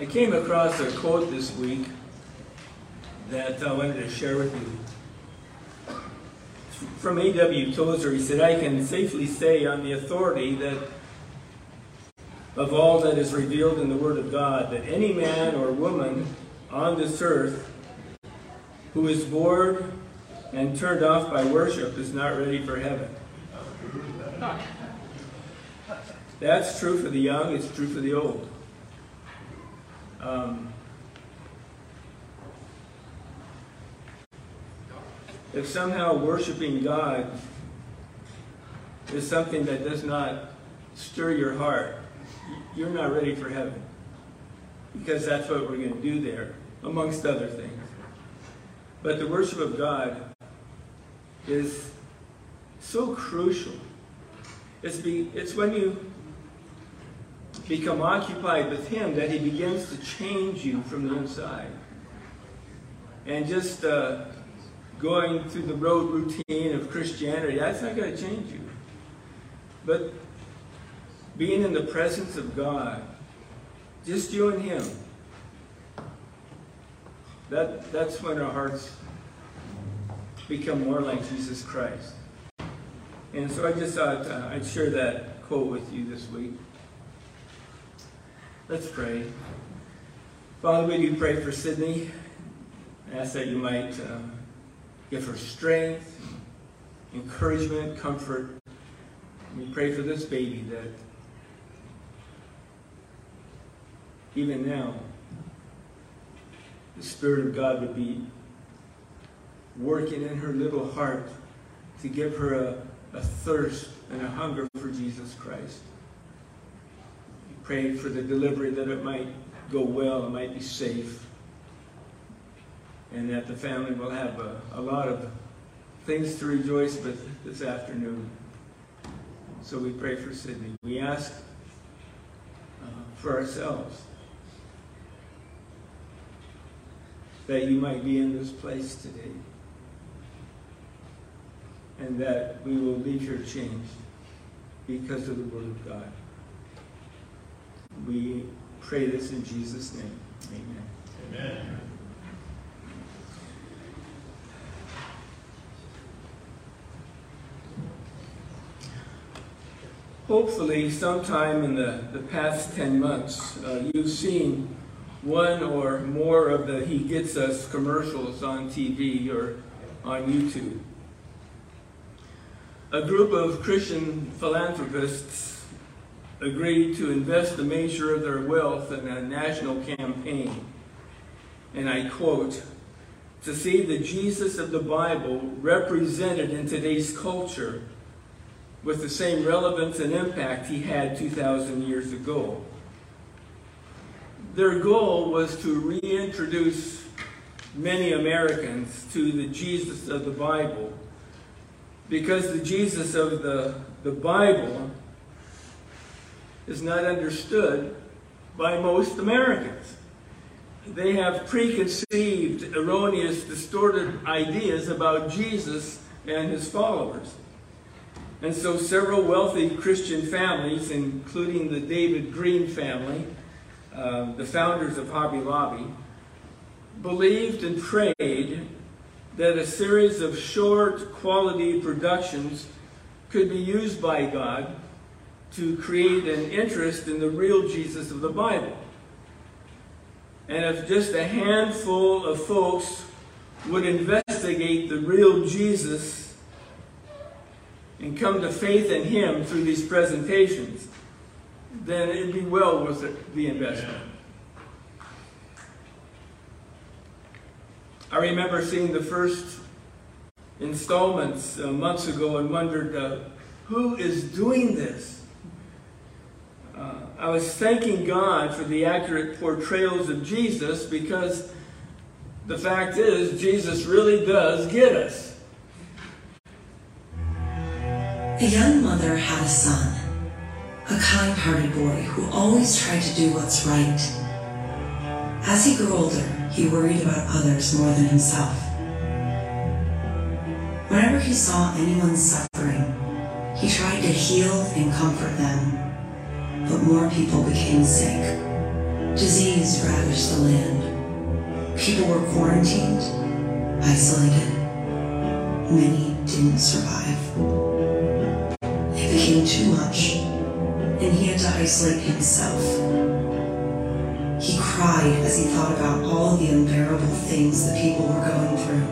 I came across a quote this week that I wanted to share with you. From A.W. Tozer, he said, I can safely say on the authority that of all that is revealed in the Word of God, that any man or woman on this earth who is bored and turned off by worship is not ready for heaven. That's true for the young, it's true for the old. Um, if somehow worshiping God is something that does not stir your heart, you're not ready for heaven. Because that's what we're going to do there, amongst other things. But the worship of God is so crucial. It's, be, it's when you become occupied with Him that He begins to change you from the inside. And just uh, going through the road routine of Christianity, that's not going to change you. But being in the presence of God, just you and Him, that, that's when our hearts become more like Jesus Christ. And so I just thought uh, I'd share that quote with you this week. Let's pray. Father, we do pray for Sydney. I ask that you might uh, give her strength, encouragement, comfort. We pray for this baby that even now, the Spirit of God would be working in her little heart to give her a, a thirst and a hunger for Jesus Christ. We pray for the delivery that it might go well, it might be safe, and that the family will have a, a lot of things to rejoice with this afternoon. So we pray for Sydney. We ask uh, for ourselves that you might be in this place today and that we will leave here changed because of the Word of God. We pray this in Jesus' name. Amen. Amen. Hopefully, sometime in the, the past 10 months, uh, you've seen one or more of the He Gets Us commercials on TV or on YouTube. A group of Christian philanthropists agreed to invest the measure of their wealth in a national campaign. And I quote, to see the Jesus of the Bible represented in today's culture with the same relevance and impact he had 2,000 years ago. Their goal was to reintroduce many Americans to the Jesus of the Bible because the Jesus of the, the Bible is not understood by most Americans. They have preconceived, erroneous, distorted ideas about Jesus and his followers. And so several wealthy Christian families, including the David Green family, uh, the founders of Hobby Lobby, believed and prayed that a series of short quality productions could be used by God to create an interest in the real Jesus of the Bible. And if just a handful of folks would investigate the real Jesus and come to faith in him through these presentations, then it'd be well worth the investment. I remember seeing the first installments uh, months ago and wondered, uh, who is doing this? Uh, I was thanking God for the accurate portrayals of Jesus because the fact is, Jesus really does get us. A young mother had a son, a kind-hearted boy who always tried to do what's right. As he grew older, he worried about others more than himself. Whenever he saw anyone suffering, he tried to heal and comfort them, but more people became sick. Disease ravaged the land. People were quarantined, isolated. Many didn't survive. It became too much, and he had to isolate himself. He cried as he thought about all the unbearable things the people were going through.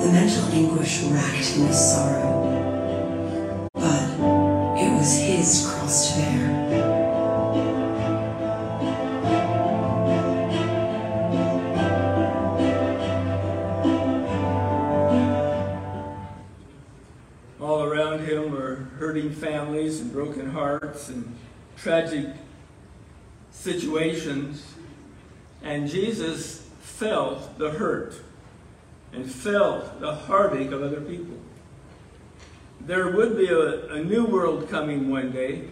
The mental anguish racked him with sorrow, and tragic situations. And Jesus felt the hurt and felt the heartache of other people. There would be a, a new world coming one day.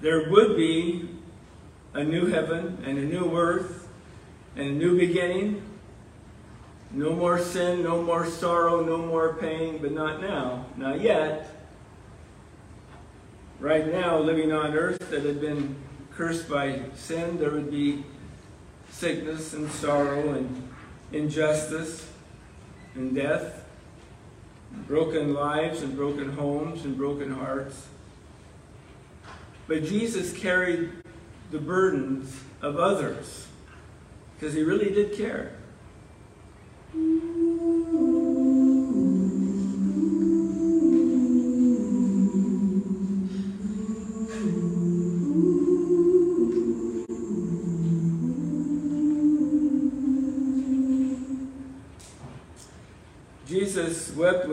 There would be a new heaven and a new earth and a new beginning. No more sin, no more sorrow, no more pain, but not now, not yet. Right now, living on earth that had been cursed by sin, there would be sickness and sorrow and injustice and death, broken lives and broken homes and broken hearts. But Jesus carried the burdens of others because he really did care.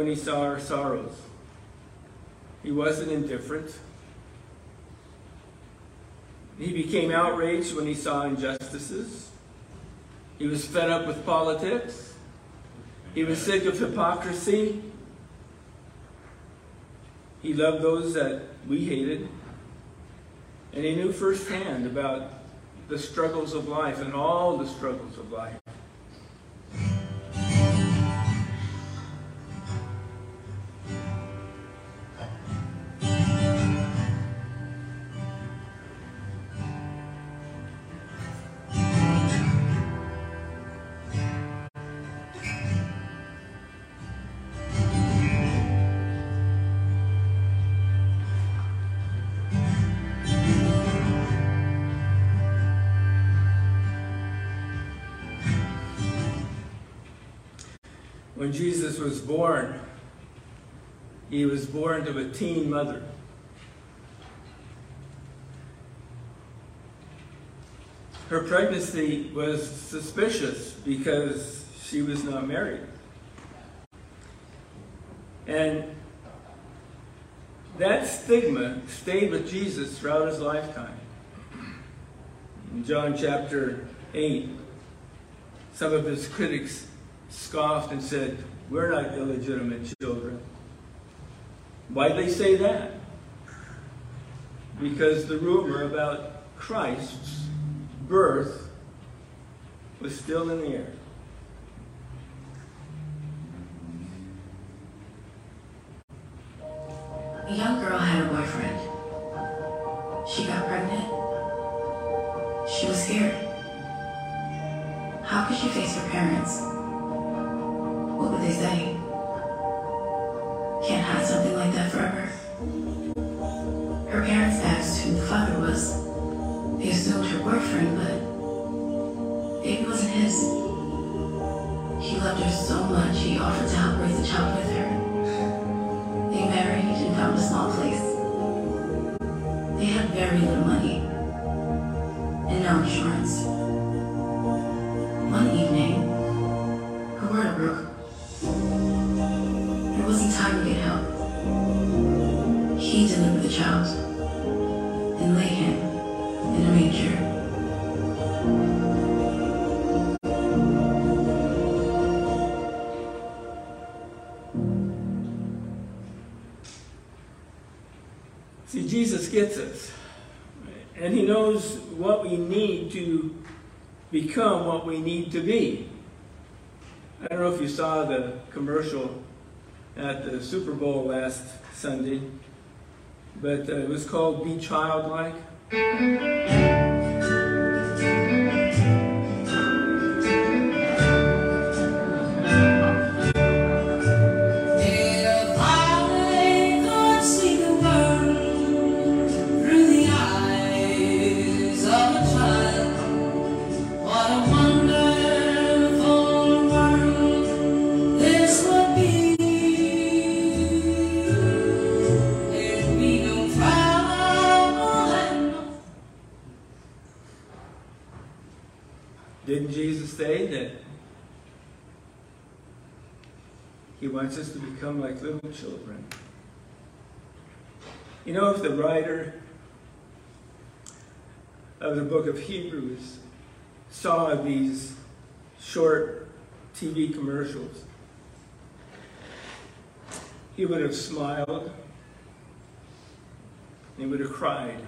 When he saw our sorrows. He wasn't indifferent. He became outraged when he saw injustices. He was fed up with politics. He was sick of hypocrisy. He loved those that we hated. And he knew firsthand about the struggles of life and all the struggles of life. When Jesus was born, he was born to a teen mother. Her pregnancy was suspicious because she was not married. And that stigma stayed with Jesus throughout his lifetime. In John chapter 8, some of his critics scoffed and said, We're not illegitimate children. Why'd they say that? Because the rumor about Christ's birth was still in the air. A young girl had a boyfriend. She got pregnant. She was scared. How could she face her parents? They say? Can't hide something like that forever. Her parents asked who the father was. They assumed her boyfriend, but baby wasn't his. He loved her so much he offered to help raise the child with her. They married and found a small place. They had very little money and no insurance. Child and laid him in a manger. See, Jesus gets us. And he knows what we need to become what we need to be. I don't know if you saw the commercial at the Super Bowl last Sunday, but uh, it was called Be Childlike. Become like little children. You know, if the writer of the book of Hebrews saw these short TV commercials, he would have smiled, he would have cried,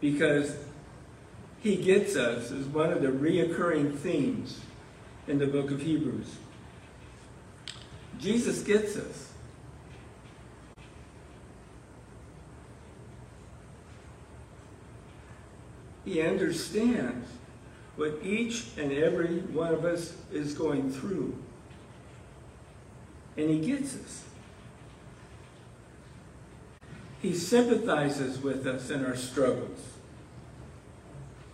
because he gets us as one of the reoccurring themes in the book of Hebrews. Jesus gets us. He understands what each and every one of us is going through. And he gets us. He sympathizes with us in our struggles.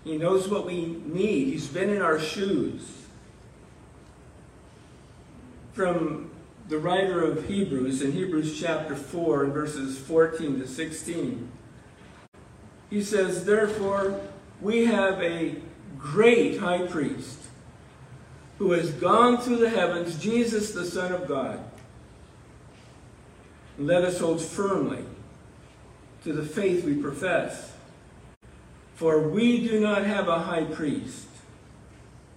He knows what we need. He's been in our shoes. From the writer of Hebrews in Hebrews chapter 4 and verses 14 to 16. He says, Therefore, we have a great high priest who has gone through the heavens, Jesus, the Son of God. let us hold firmly to the faith we profess. For we do not have a high priest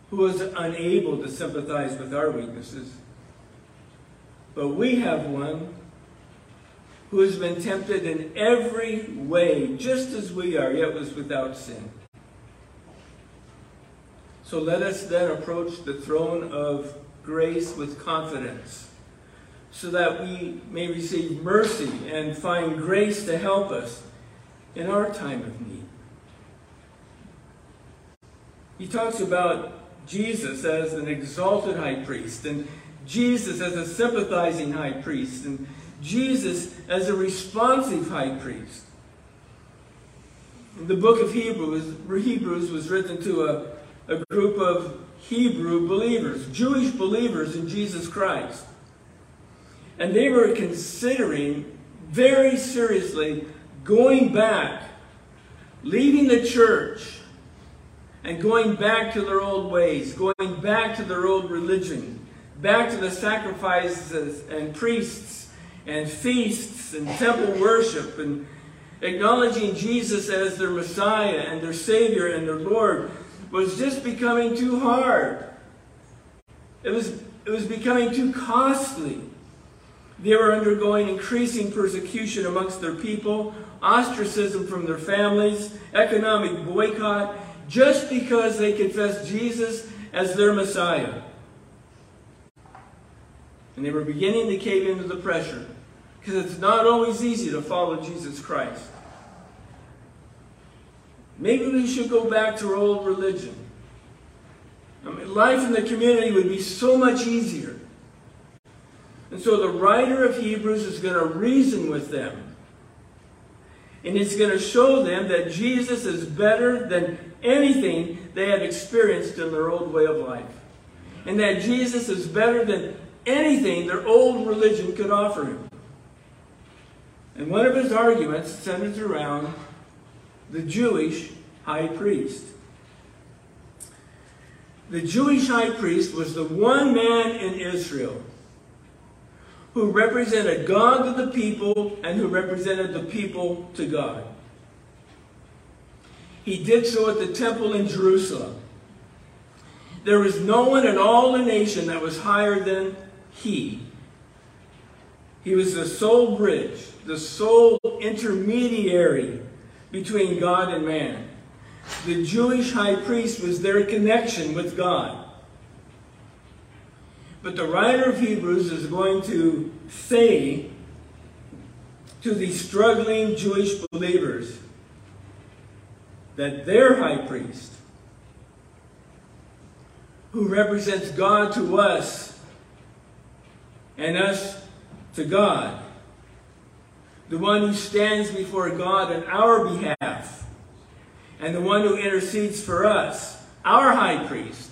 who is unable to sympathize with our weaknesses but we have one who has been tempted in every way, just as we are, yet was without sin. So let us then approach the throne of grace with confidence, so that we may receive mercy and find grace to help us in our time of need. He talks about Jesus as an exalted high priest, and Jesus as a sympathizing high priest, and Jesus as a responsive high priest. The book of Hebrews, Hebrews was written to a, a group of Hebrew believers, Jewish believers in Jesus Christ. And they were considering very seriously going back, leaving the church, and going back to their old ways, going back to their old religion back to the sacrifices and priests and feasts and temple worship and acknowledging Jesus as their Messiah and their Savior and their Lord was just becoming too hard. It was, it was becoming too costly. They were undergoing increasing persecution amongst their people, ostracism from their families, economic boycott, just because they confessed Jesus as their Messiah. And they were beginning to cave into the pressure. Because it's not always easy to follow Jesus Christ. Maybe we should go back to our old religion. I mean, life in the community would be so much easier. And so the writer of Hebrews is going to reason with them. And he's going to show them that Jesus is better than anything they had experienced in their old way of life. And that Jesus is better than anything their old religion could offer him. And one of his arguments centers around the Jewish high priest. The Jewish high priest was the one man in Israel who represented God to the people and who represented the people to God. He did so at the temple in Jerusalem. There was no one in all the nation that was higher than he. He was the sole bridge, the sole intermediary between God and man. The Jewish high priest was their connection with God. But the writer of Hebrews is going to say to these struggling Jewish believers that their high priest, who represents God to us and us to God, the one who stands before God on our behalf, and the one who intercedes for us, our high priest,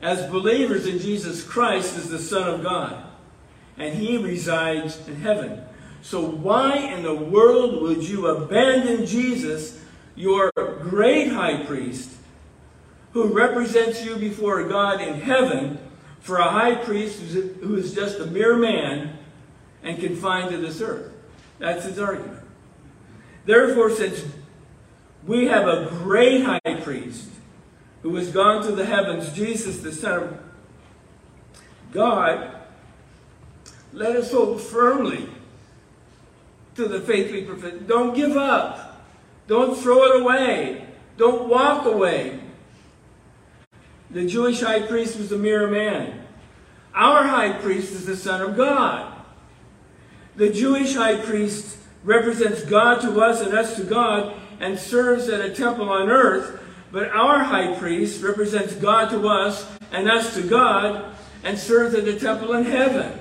as believers in Jesus Christ, is the Son of God, and he resides in heaven. So, why in the world would you abandon Jesus, your great high priest, who represents you before God in heaven, for a high priest who is just a mere man and confined to this earth? That's his argument. Therefore, since we have a great high priest who has gone to the heavens, Jesus, the Son of God, let us hold firmly to the faith we profess. Don't give up. Don't throw it away. Don't walk away. The Jewish high priest was a mere man. Our high priest is the Son of God. The Jewish high priest represents God to us and us to God and serves at a temple on earth, but our high priest represents God to us and us to God and serves at a temple in heaven.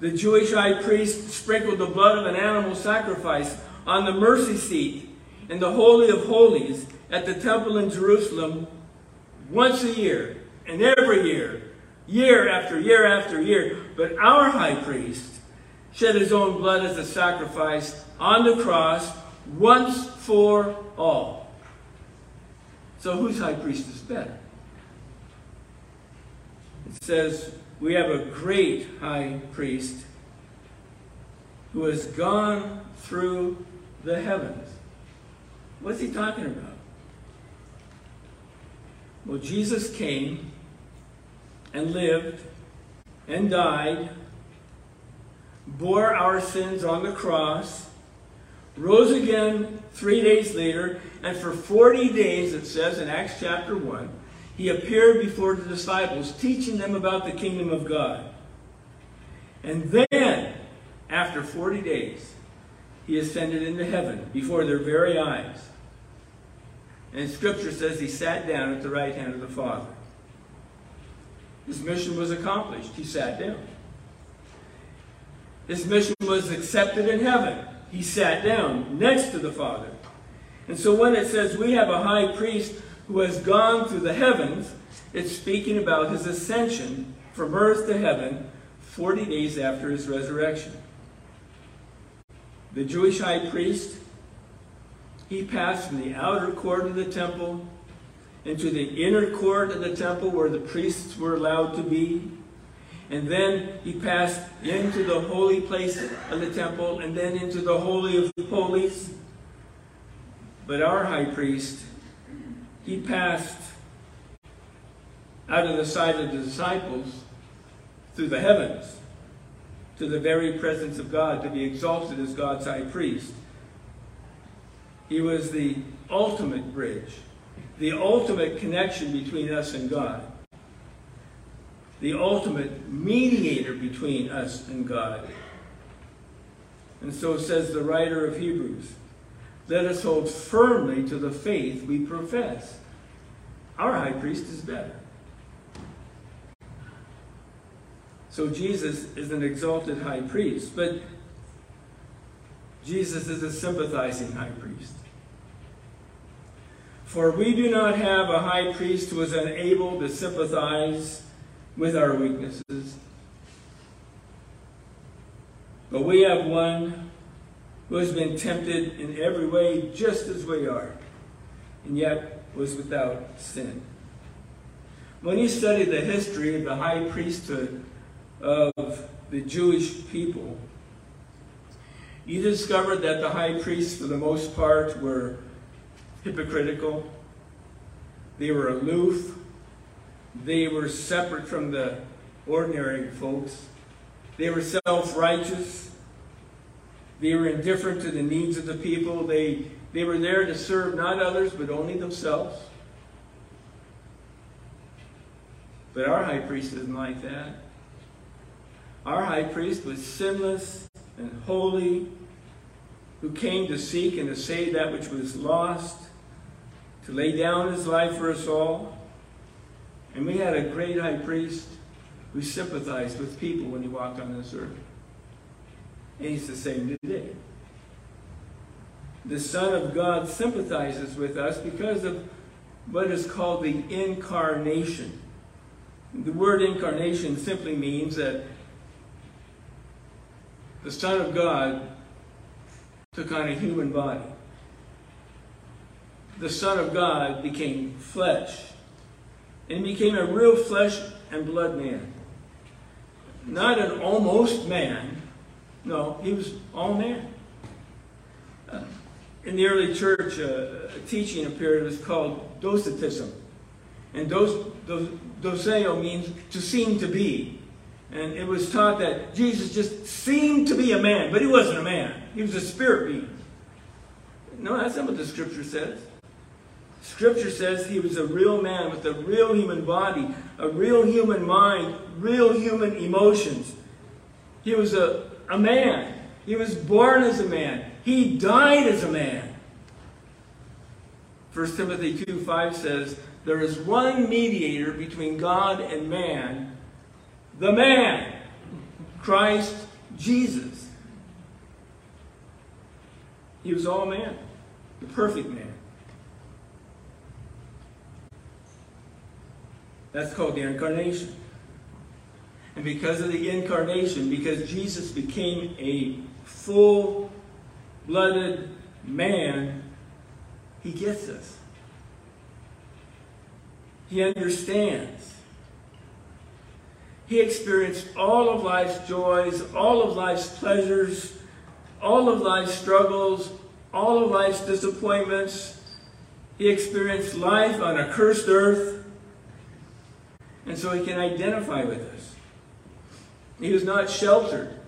The Jewish high priest sprinkled the blood of an animal sacrifice on the mercy seat in the Holy of Holies at the temple in Jerusalem once a year and every year, year after year after year. But our high priest shed his own blood as a sacrifice on the cross once for all. So whose high priest is better? It says, we have a great high priest who has gone through the heavens. What's he talking about? Well, Jesus came and lived and died bore our sins on the cross, rose again three days later, and for 40 days, it says in Acts chapter 1, he appeared before the disciples, teaching them about the kingdom of God. And then, after 40 days, he ascended into heaven before their very eyes. And Scripture says he sat down at the right hand of the Father. His mission was accomplished. He sat down. His mission was accepted in heaven. He sat down next to the Father. And so when it says we have a high priest who has gone through the heavens, it's speaking about his ascension from earth to heaven 40 days after his resurrection. The Jewish high priest, he passed from the outer court of the temple into the inner court of the temple where the priests were allowed to be. And then he passed into the holy place of the temple and then into the Holy of Holies. But our high priest, he passed out of the sight of the disciples through the heavens to the very presence of God to be exalted as God's high priest. He was the ultimate bridge, the ultimate connection between us and God the ultimate mediator between us and God. And so says the writer of Hebrews let us hold firmly to the faith we profess. Our high priest is better. So Jesus is an exalted high priest, but Jesus is a sympathizing high priest. For we do not have a high priest who is unable to sympathize with our weaknesses. But we have one who has been tempted in every way just as we are, and yet was without sin. When you study the history of the high priesthood of the Jewish people, you discovered that the high priests, for the most part, were hypocritical. They were aloof. They were separate from the ordinary folks. They were self-righteous. They were indifferent to the needs of the people. They, they were there to serve not others, but only themselves. But our high priest isn't like that. Our high priest was sinless and holy, who came to seek and to save that which was lost, to lay down his life for us all. And we had a great high priest who sympathized with people when he walked on this earth. And he's the same today. The Son of God sympathizes with us because of what is called the incarnation. The word incarnation simply means that the Son of God took on a human body. The Son of God became flesh and became a real flesh and blood man. Not an almost man. No, he was all man. Uh, in the early church, uh, a teaching appeared. Was called docetism. And dos, dos, doceo means to seem to be. And it was taught that Jesus just seemed to be a man, but he wasn't a man. He was a spirit being. No, that's not what the scripture says. Scripture says he was a real man with a real human body, a real human mind, real human emotions. He was a, a man. He was born as a man. He died as a man. 1 Timothy 2 5 says, There is one mediator between God and man, the man, Christ Jesus. He was all man, the perfect man. That's called the incarnation. And because of the incarnation, because Jesus became a full blooded man, he gets us. He understands. He experienced all of life's joys, all of life's pleasures, all of life's struggles, all of life's disappointments. He experienced life on a cursed earth, and so he can identify with us. He was not sheltered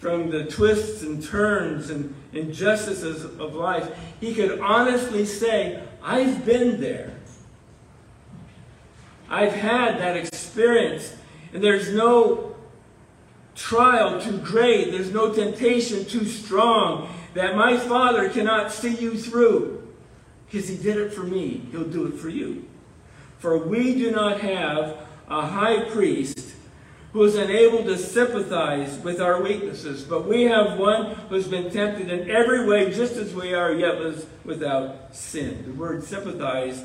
from the twists and turns and injustices of life. He could honestly say, I've been there. I've had that experience, and there's no trial too great, there's no temptation too strong that my Father cannot see you through. Because He did it for me, He'll do it for you. For we do not have a high priest who is unable to sympathize with our weaknesses, but we have one who's been tempted in every way just as we are, yet was without sin. The word sympathize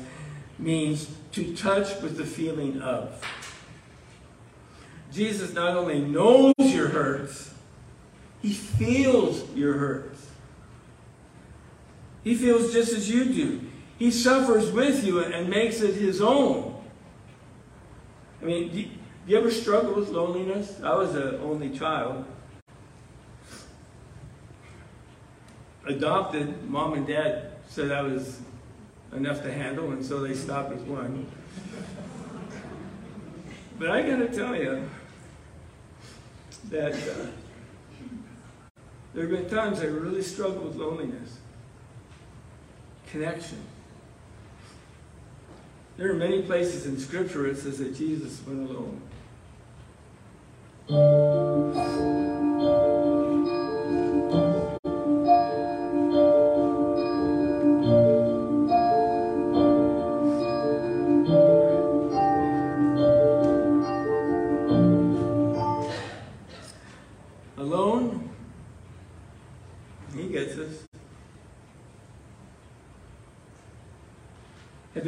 means to touch with the feeling of. Jesus not only knows your hurts, he feels your hurts. He feels just as you do. He suffers with you and makes it his own. I mean, do you ever struggle with loneliness? I was an only child. Adopted, mom and dad said I was enough to handle, and so they stopped with one. But I got to tell you that uh, there have been times I really struggled with loneliness, connection. There are many places in Scripture it says that Jesus went. Alone,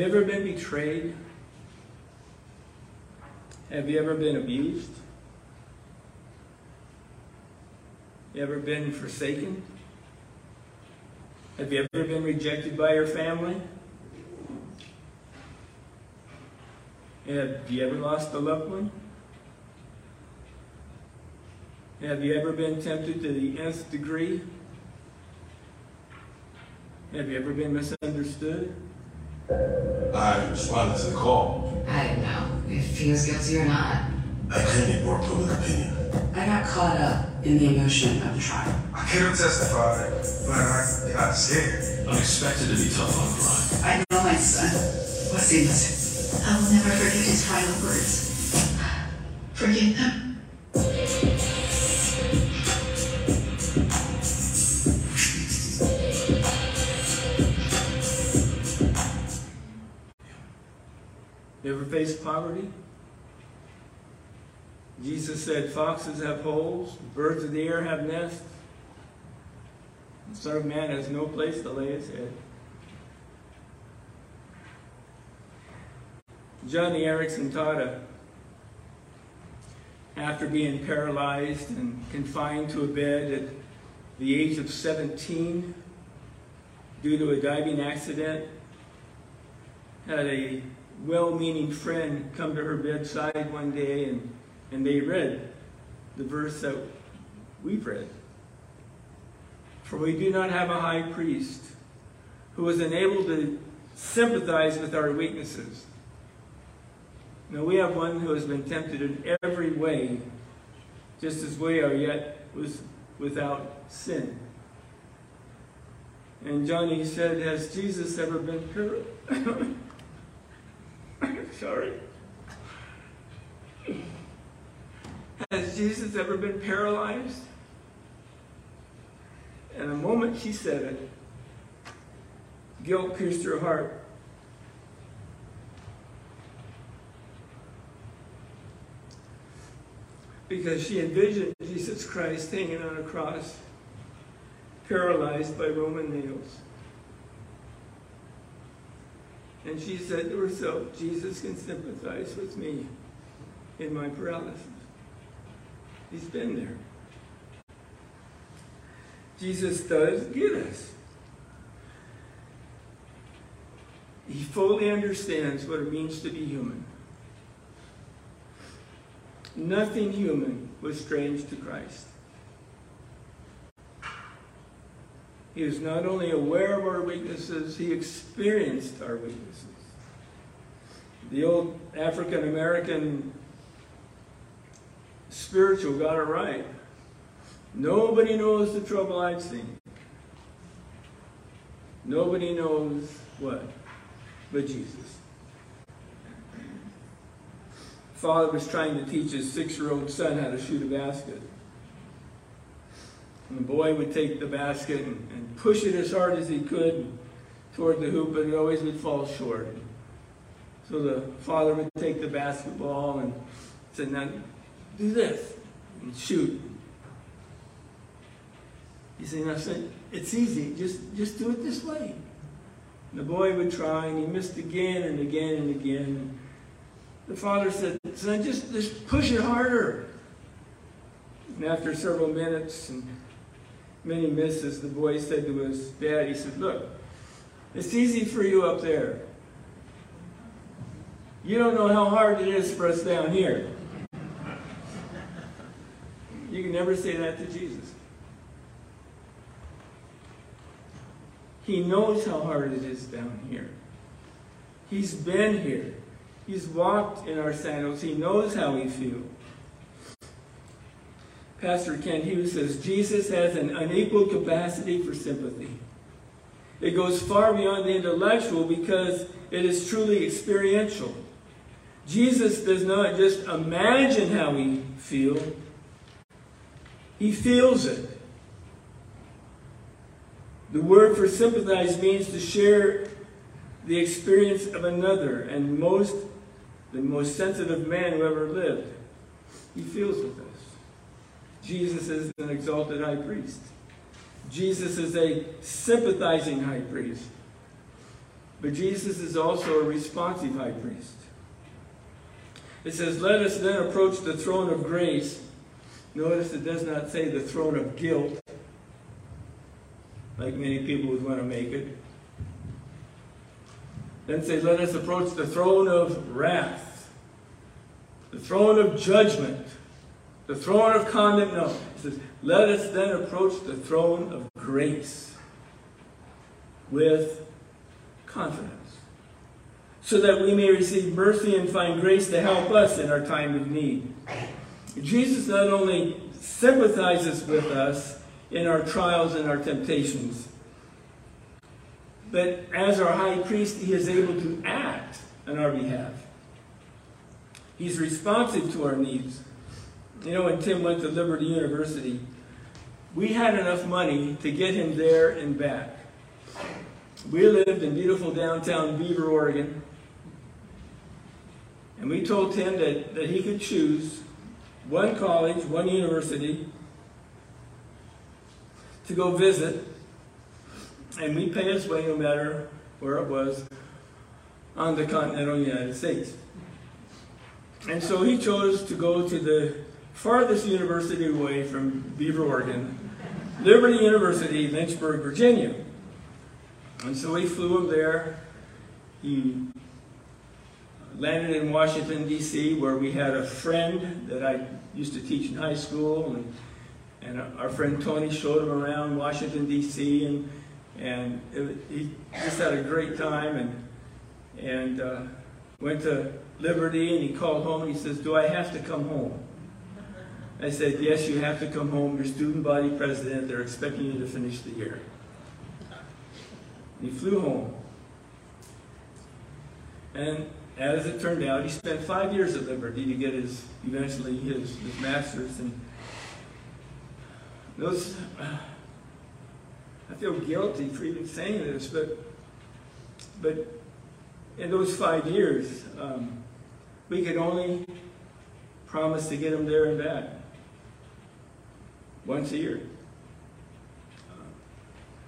you ever been betrayed? Have you ever been abused? You ever been forsaken? Have you ever been rejected by your family? Have you ever lost a loved one? Have you ever been tempted to the nth degree? Have you ever been misunderstood? I responded to the call. I don't know if he was guilty or not. I couldn't ignore public opinion. I got caught up in the emotion of the trial. I could have testified, but I got scared. I'm expected to be tough on crime. I know my son was innocent. I will never forget his final words. Forgive them. Faced poverty? Jesus said, Foxes have holes, birds of the air have nests. The Son of Man has no place to lay his head. Joni Eareckson Tada, after being paralyzed and confined to a bed at the age of 17 due to a diving accident, had a well-meaning friend come to her bedside one day and, and they read the verse that we've read. For we do not have a high priest who is unable to sympathize with our weaknesses. Now we have one who has been tempted in every way, just as we are, yet was without sin. And Joni said, Has Jesus ever been pure? Sorry. Has Jesus ever been paralyzed? And the moment she said it, guilt pierced her heart. Because she envisioned Jesus Christ hanging on a cross, paralyzed by Roman nails. And she said to herself, Jesus can sympathize with me in my paralysis. He's been there. Jesus does get us. He fully understands what it means to be human. Nothing human was strange to Christ. He is not only aware of our weaknesses, he experienced our weaknesses. The old African American spiritual got it right. Nobody knows the trouble I've seen. Nobody knows what but Jesus. Father was trying to teach his six-year-old son how to shoot a basket. And the boy would take the basket and, and push it as hard as he could toward the hoop, but it always would fall short. So the father would take the basketball and said, now do this and shoot. He said, now son, it's easy, just, just do it this way. And the boy would try and he missed again and again and again. The father said, son, just, just push it harder. And after several minutes and many misses, the boy said to his dad, he said, look, it's easy for you up there. You don't know how hard it is for us down here. You can never say that to Jesus. He knows how hard it is down here. He's been here. He's walked in our sandals. He knows how we feel. Pastor Kent Hughes says Jesus has an unequal capacity for sympathy. It goes far beyond the intellectual because it is truly experiential. Jesus does not just imagine how we feel, he feels it. The word for sympathize means to share the experience of another, and most, the most sensitive man who ever lived, he feels with us. Jesus is an exalted high priest. Jesus is a sympathizing high priest. But Jesus is also a responsive high priest. It says, Let us then approach the throne of grace. Notice it does not say the throne of guilt, like many people would want to make it. Then say, Let us approach the throne of wrath, the throne of judgment, the throne of condemnation. No, says, Let us then approach the throne of grace with confidence so that we may receive mercy and find grace to help us in our time of need. Jesus not only sympathizes with us in our trials and our temptations, but as our high priest, he is able to act on our behalf. He's responsive to our needs. You know, when Tim went to Liberty University, we had enough money to get him there and back. We lived in beautiful downtown Beaver, Oregon. And we told Tim that, that he could choose one college, one university to go visit, and we pay his way no matter where it was on the continental United States. And so he chose to go to the farthest university away from Beaver, Oregon, Liberty University, Lynchburg, Virginia. And so we flew him there. He landed in Washington, D.C., where we had a friend that I used to teach in high school. And, and our friend Tony showed him around Washington, D.C., and, and it, he just had a great time and, and uh, went to Liberty and he called home and he says, Do I have to come home? I said, Yes, you have to come home. You're student body president. They're expecting you to finish the year. And he flew home. And as it turned out, he spent five years at Liberty to get his eventually his, his master's. And those, I feel guilty for even saying this, but but in those five years, um, we could only promise to get him there and back once a year. Uh,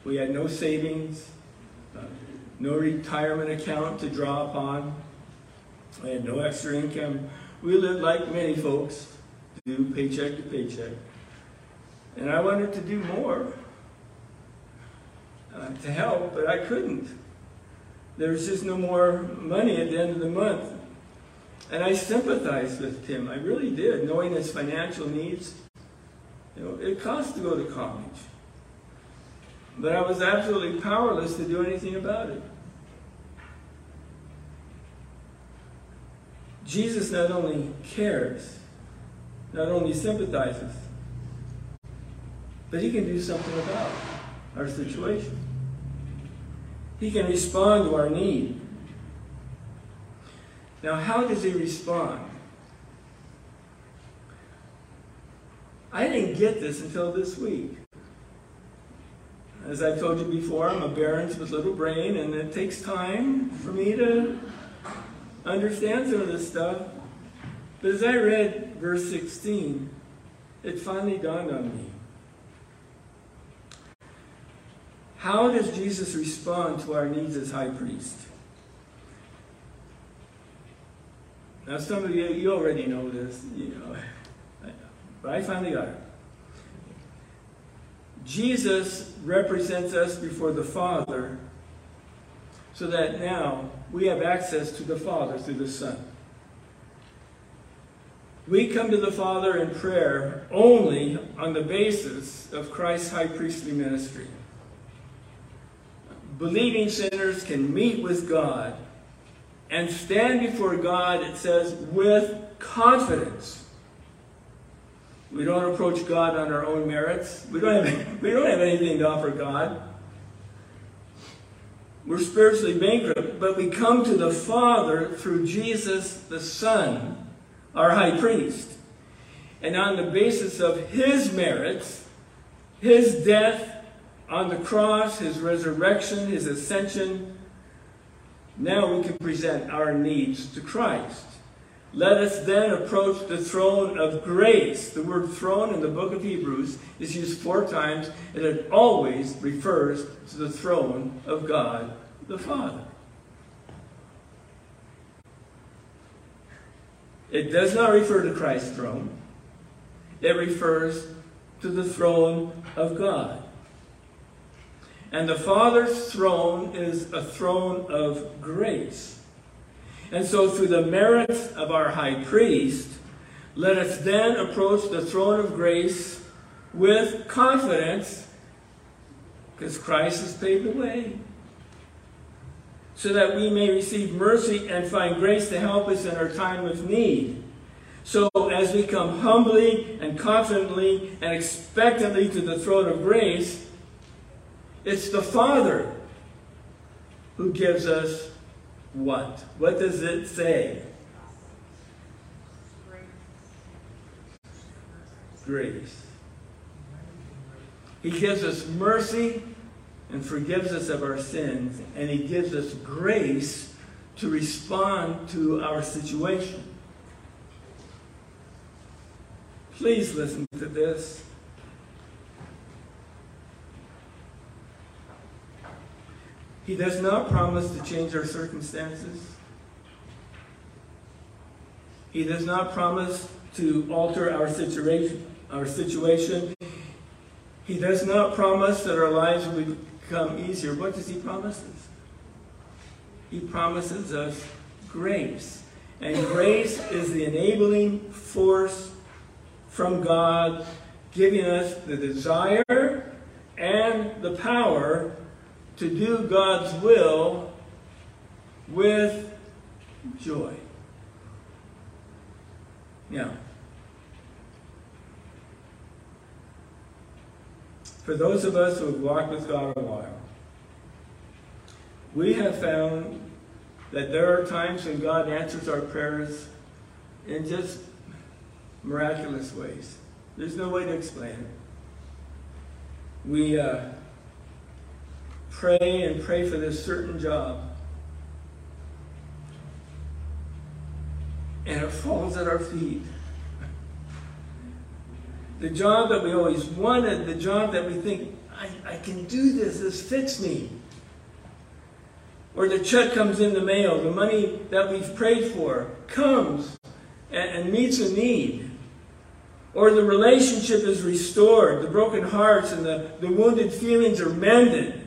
we had no savings, uh, no retirement account to draw upon. We had no extra income. We lived like many folks do, paycheck to paycheck. And I wanted to do more uh, to help, but I couldn't. There was just no more money at the end of the month. And I sympathized with Tim. I really did, knowing his financial needs. You know, it costs to go to college. But I was absolutely powerless to do anything about it. Jesus not only cares, not only sympathizes, but he can do something about our situation. He can respond to our need. Now, how does he respond? I didn't get this until this week. As I've told you before, I'm a Barron's with little brain, and it takes time for me to understand some of this stuff. But as I read verse 16, it finally dawned on me. How does Jesus respond to our needs as high priest? Now, some of you, you already know this, you know, but I finally got it. Jesus represents us before the Father so that now we have access to the Father through the Son. We come to the Father in prayer only on the basis of Christ's high priestly ministry. Believing sinners can meet with God and stand before God, it says, with confidence. We don't approach God on our own merits. We don't have, we don't have anything to offer God. We're spiritually bankrupt, but we come to the Father through Jesus the Son, our high priest. And on the basis of his merits, his death on the cross, his resurrection, his ascension, now we can present our needs to Christ. Let us then approach the throne of grace. The word throne in the book of Hebrews is used four times, and it always refers to the throne of God the Father. It does not refer to Christ's throne, it refers to the throne of God. And the Father's throne is a throne of grace. And so, through the merits of our high priest, let us then approach the throne of grace with confidence, because Christ has paved the way, so that we may receive mercy and find grace to help us in our time of need. So, as we come humbly and confidently and expectantly to the throne of grace, it's the Father who gives us what? What does it say? Grace. He gives us mercy and forgives us of our sins, and He gives us grace to respond to our situation. Please listen to this. He does not promise to change our circumstances. He does not promise to alter our situation. Our situation. He does not promise that our lives will become easier. What does he promise us? He promises us grace. And grace is the enabling force from God, giving us the desire and the power to do God's will with joy. Now, for those of us who have walked with God a while, we have found that there are times when God answers our prayers in just miraculous ways. There's no way to explain it. We uh, pray and pray for this certain job, and it falls at our feet. The job that we always wanted, the job that we think, I, I can do this, this fits me. Or the check comes in the mail, the money that we've prayed for comes and, and meets a need. Or the relationship is restored, the broken hearts and the, the wounded feelings are mended.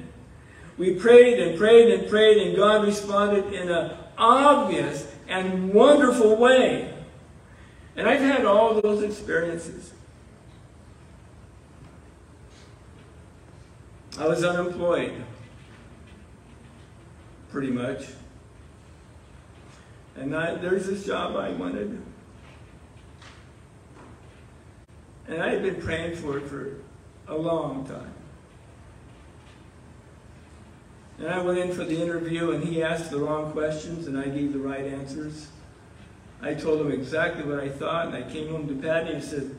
We prayed and prayed and prayed, and God responded in an obvious and wonderful way. And I've had all those experiences. I was unemployed, pretty much. And I, there's this job I wanted. And I had been praying for it for a long time. And I went in for the interview, and he asked the wrong questions, and I gave the right answers. I told him exactly what I thought, and I came home to Patty and said,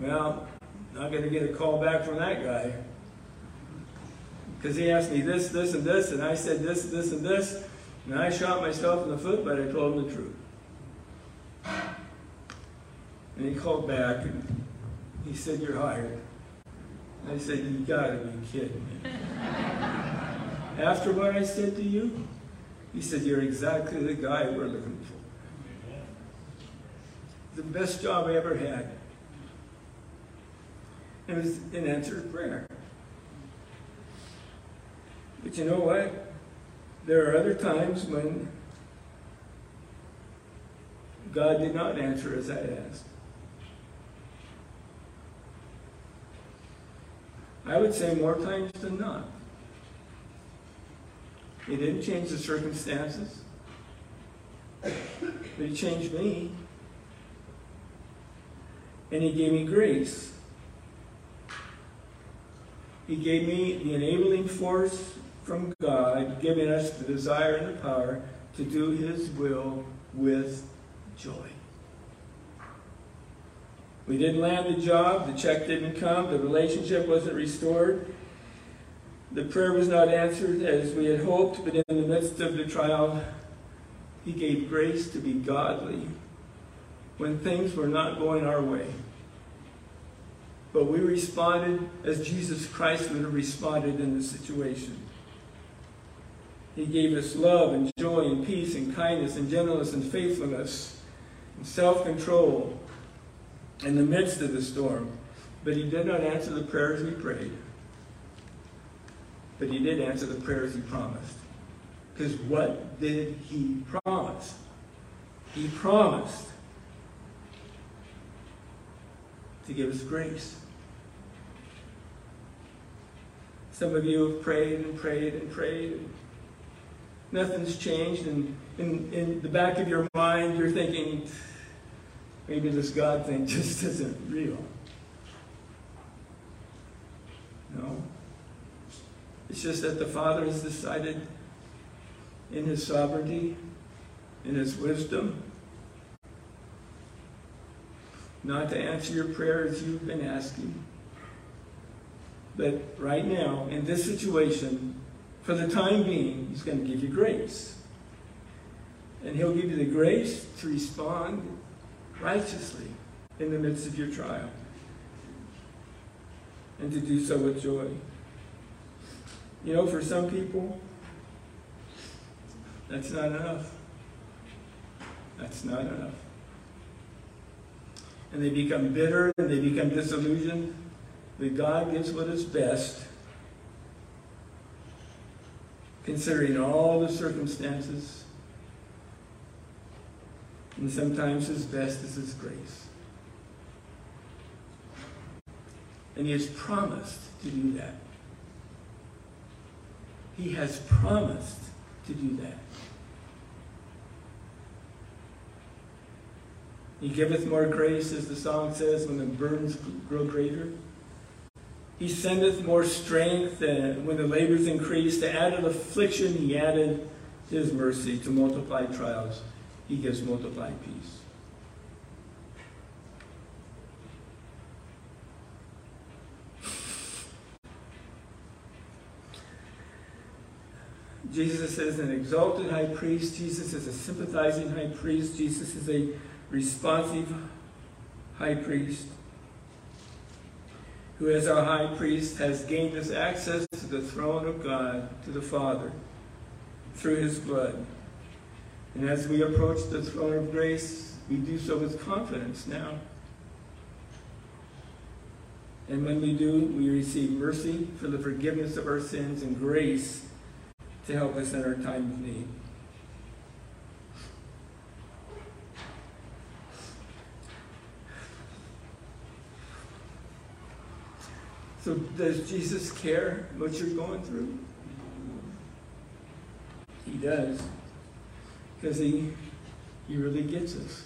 Well, not going to get a call back from that guy. Because he asked me this, this, and this, and I said this, this, and this, and I shot myself in the foot, but I told him the truth. And he called back, and he said, You're hired. I said, You gotta be kidding me. After what I said to you, he said, You're exactly the guy we're looking for. The best job I ever had. It was an answered prayer. But you know what? There are other times when God did not answer as I asked. I would say more times than not. He didn't change the circumstances, but He changed me. And He gave me grace. He gave me the enabling force from God, giving us the desire and the power to do His will with joy. We didn't land the job, the check didn't come, the relationship wasn't restored. The prayer was not answered as we had hoped, but in the midst of the trial, He gave grace to be godly when things were not going our way. But we responded as Jesus Christ would have responded in the situation. He gave us love and joy and peace and kindness and gentleness and faithfulness and self control in the midst of the storm. But He did not answer the prayers we prayed. But He did answer the prayers He promised. Because what did He promise? He promised to give us grace. Some of you have prayed and prayed and prayed. And nothing's changed. And in, in the back of your mind, you're thinking, maybe this God thing just isn't real. No. It's just that the Father has decided in His sovereignty, in His wisdom, not to answer your prayers you've been asking. But right now, in this situation, for the time being, He's going to give you grace. And He'll give you the grace to respond righteously in the midst of your trial and to do so with joy. You know, for some people, that's not enough. That's not enough. And they become bitter and they become disillusioned. But God gives what is best, considering all the circumstances. And sometimes His best is His grace. And He has promised to do that. He has promised to do that. He giveth more grace, as the song says, when the burdens grow greater. He sendeth more strength and when the labors increase. To added affliction, he added his mercy. To multiply trials, he gives multiplied peace. Jesus is an exalted high priest. Jesus is a sympathizing high priest. Jesus is a responsive high priest who, as our high priest, has gained us access to the throne of God, to the Father, through his blood. And as we approach the throne of grace, we do so with confidence now. And when we do, we receive mercy for the forgiveness of our sins and grace to help us in our time of need. So does Jesus care what you're going through? He does. Because he, he really gets us.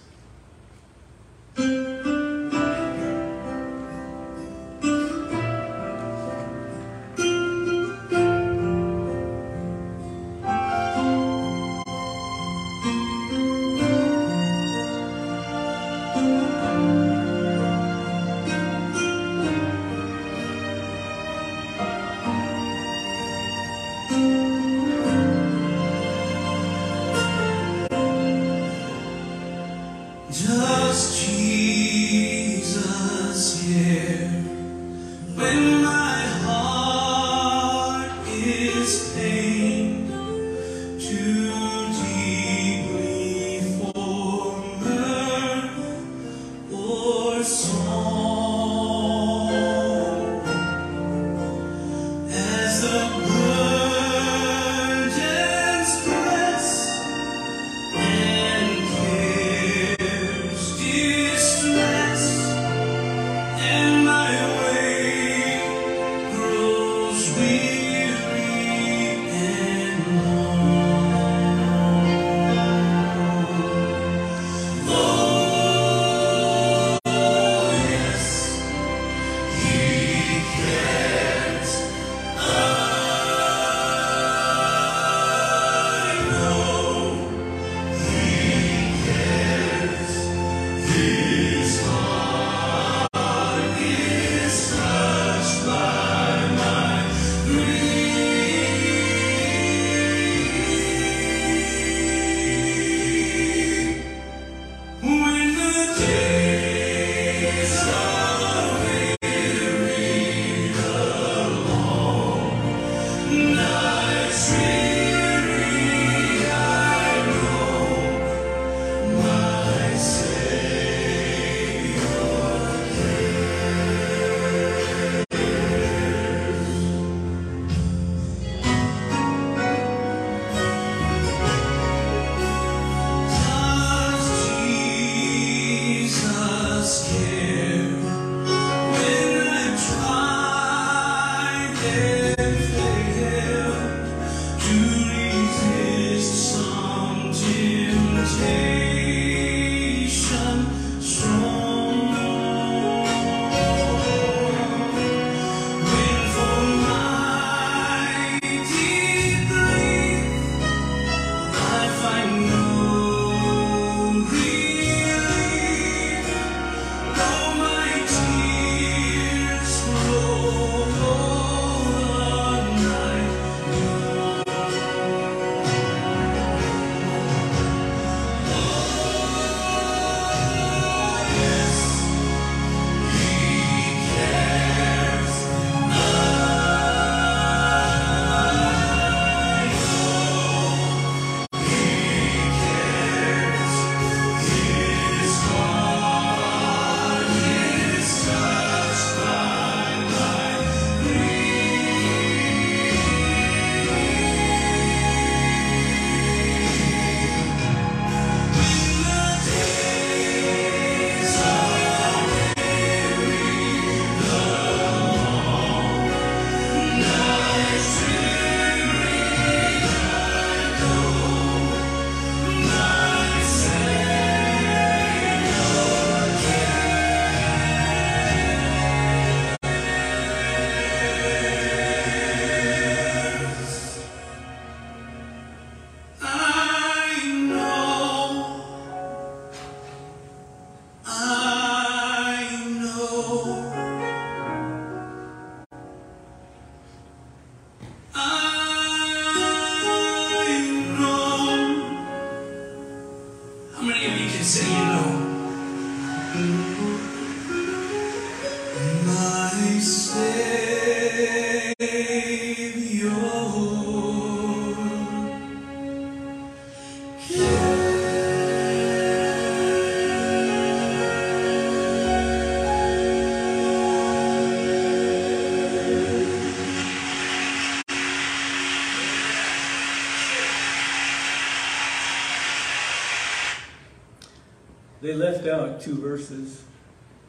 Two verses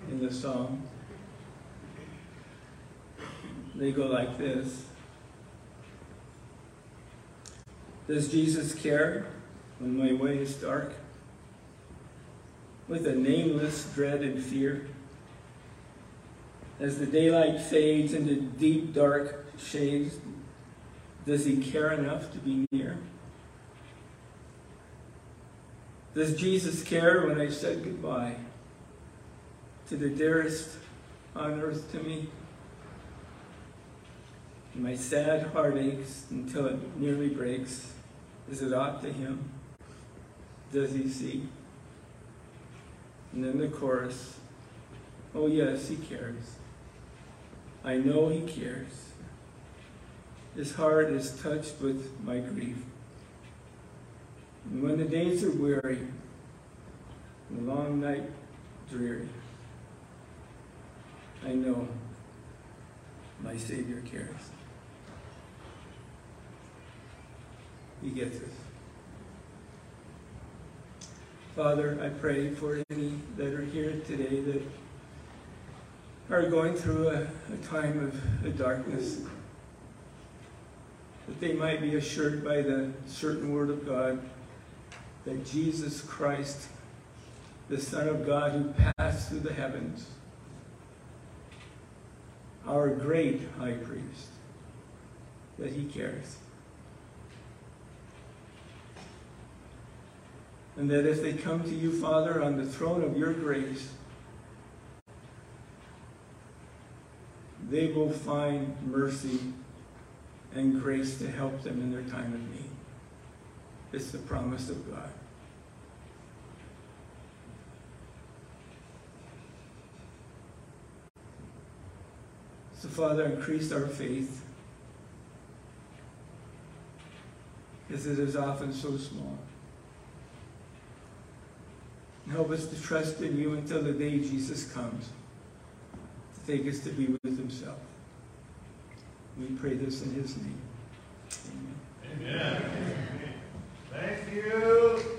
in the song. They go like this Does Jesus care when my way is dark? With a nameless dread and fear? As the daylight fades into deep dark shades, does he care enough to be near? Does Jesus care when I said goodbye to the dearest on earth to me? My sad heart aches until it nearly breaks. Is it aught to him? Does he see? And then the chorus Oh, yes, he cares. I know he cares. His heart is touched with my grief. And when the days are weary, and the long night dreary, I know my Savior cares. He gets us. Father, I pray for any that are here today that are going through a, a time of, of darkness, that they might be assured by the certain word of God that Jesus Christ, the Son of God who passed through the heavens, our great high priest, that he cares. And that if they come to you, Father, on the throne of your grace, they will find mercy and grace to help them in their time of need. It's the promise of God. So, Father, increase our faith because it is often so small. And help us to trust in you until the day Jesus comes to take us to be with himself. We pray this in his name. Amen. Amen. Thank you.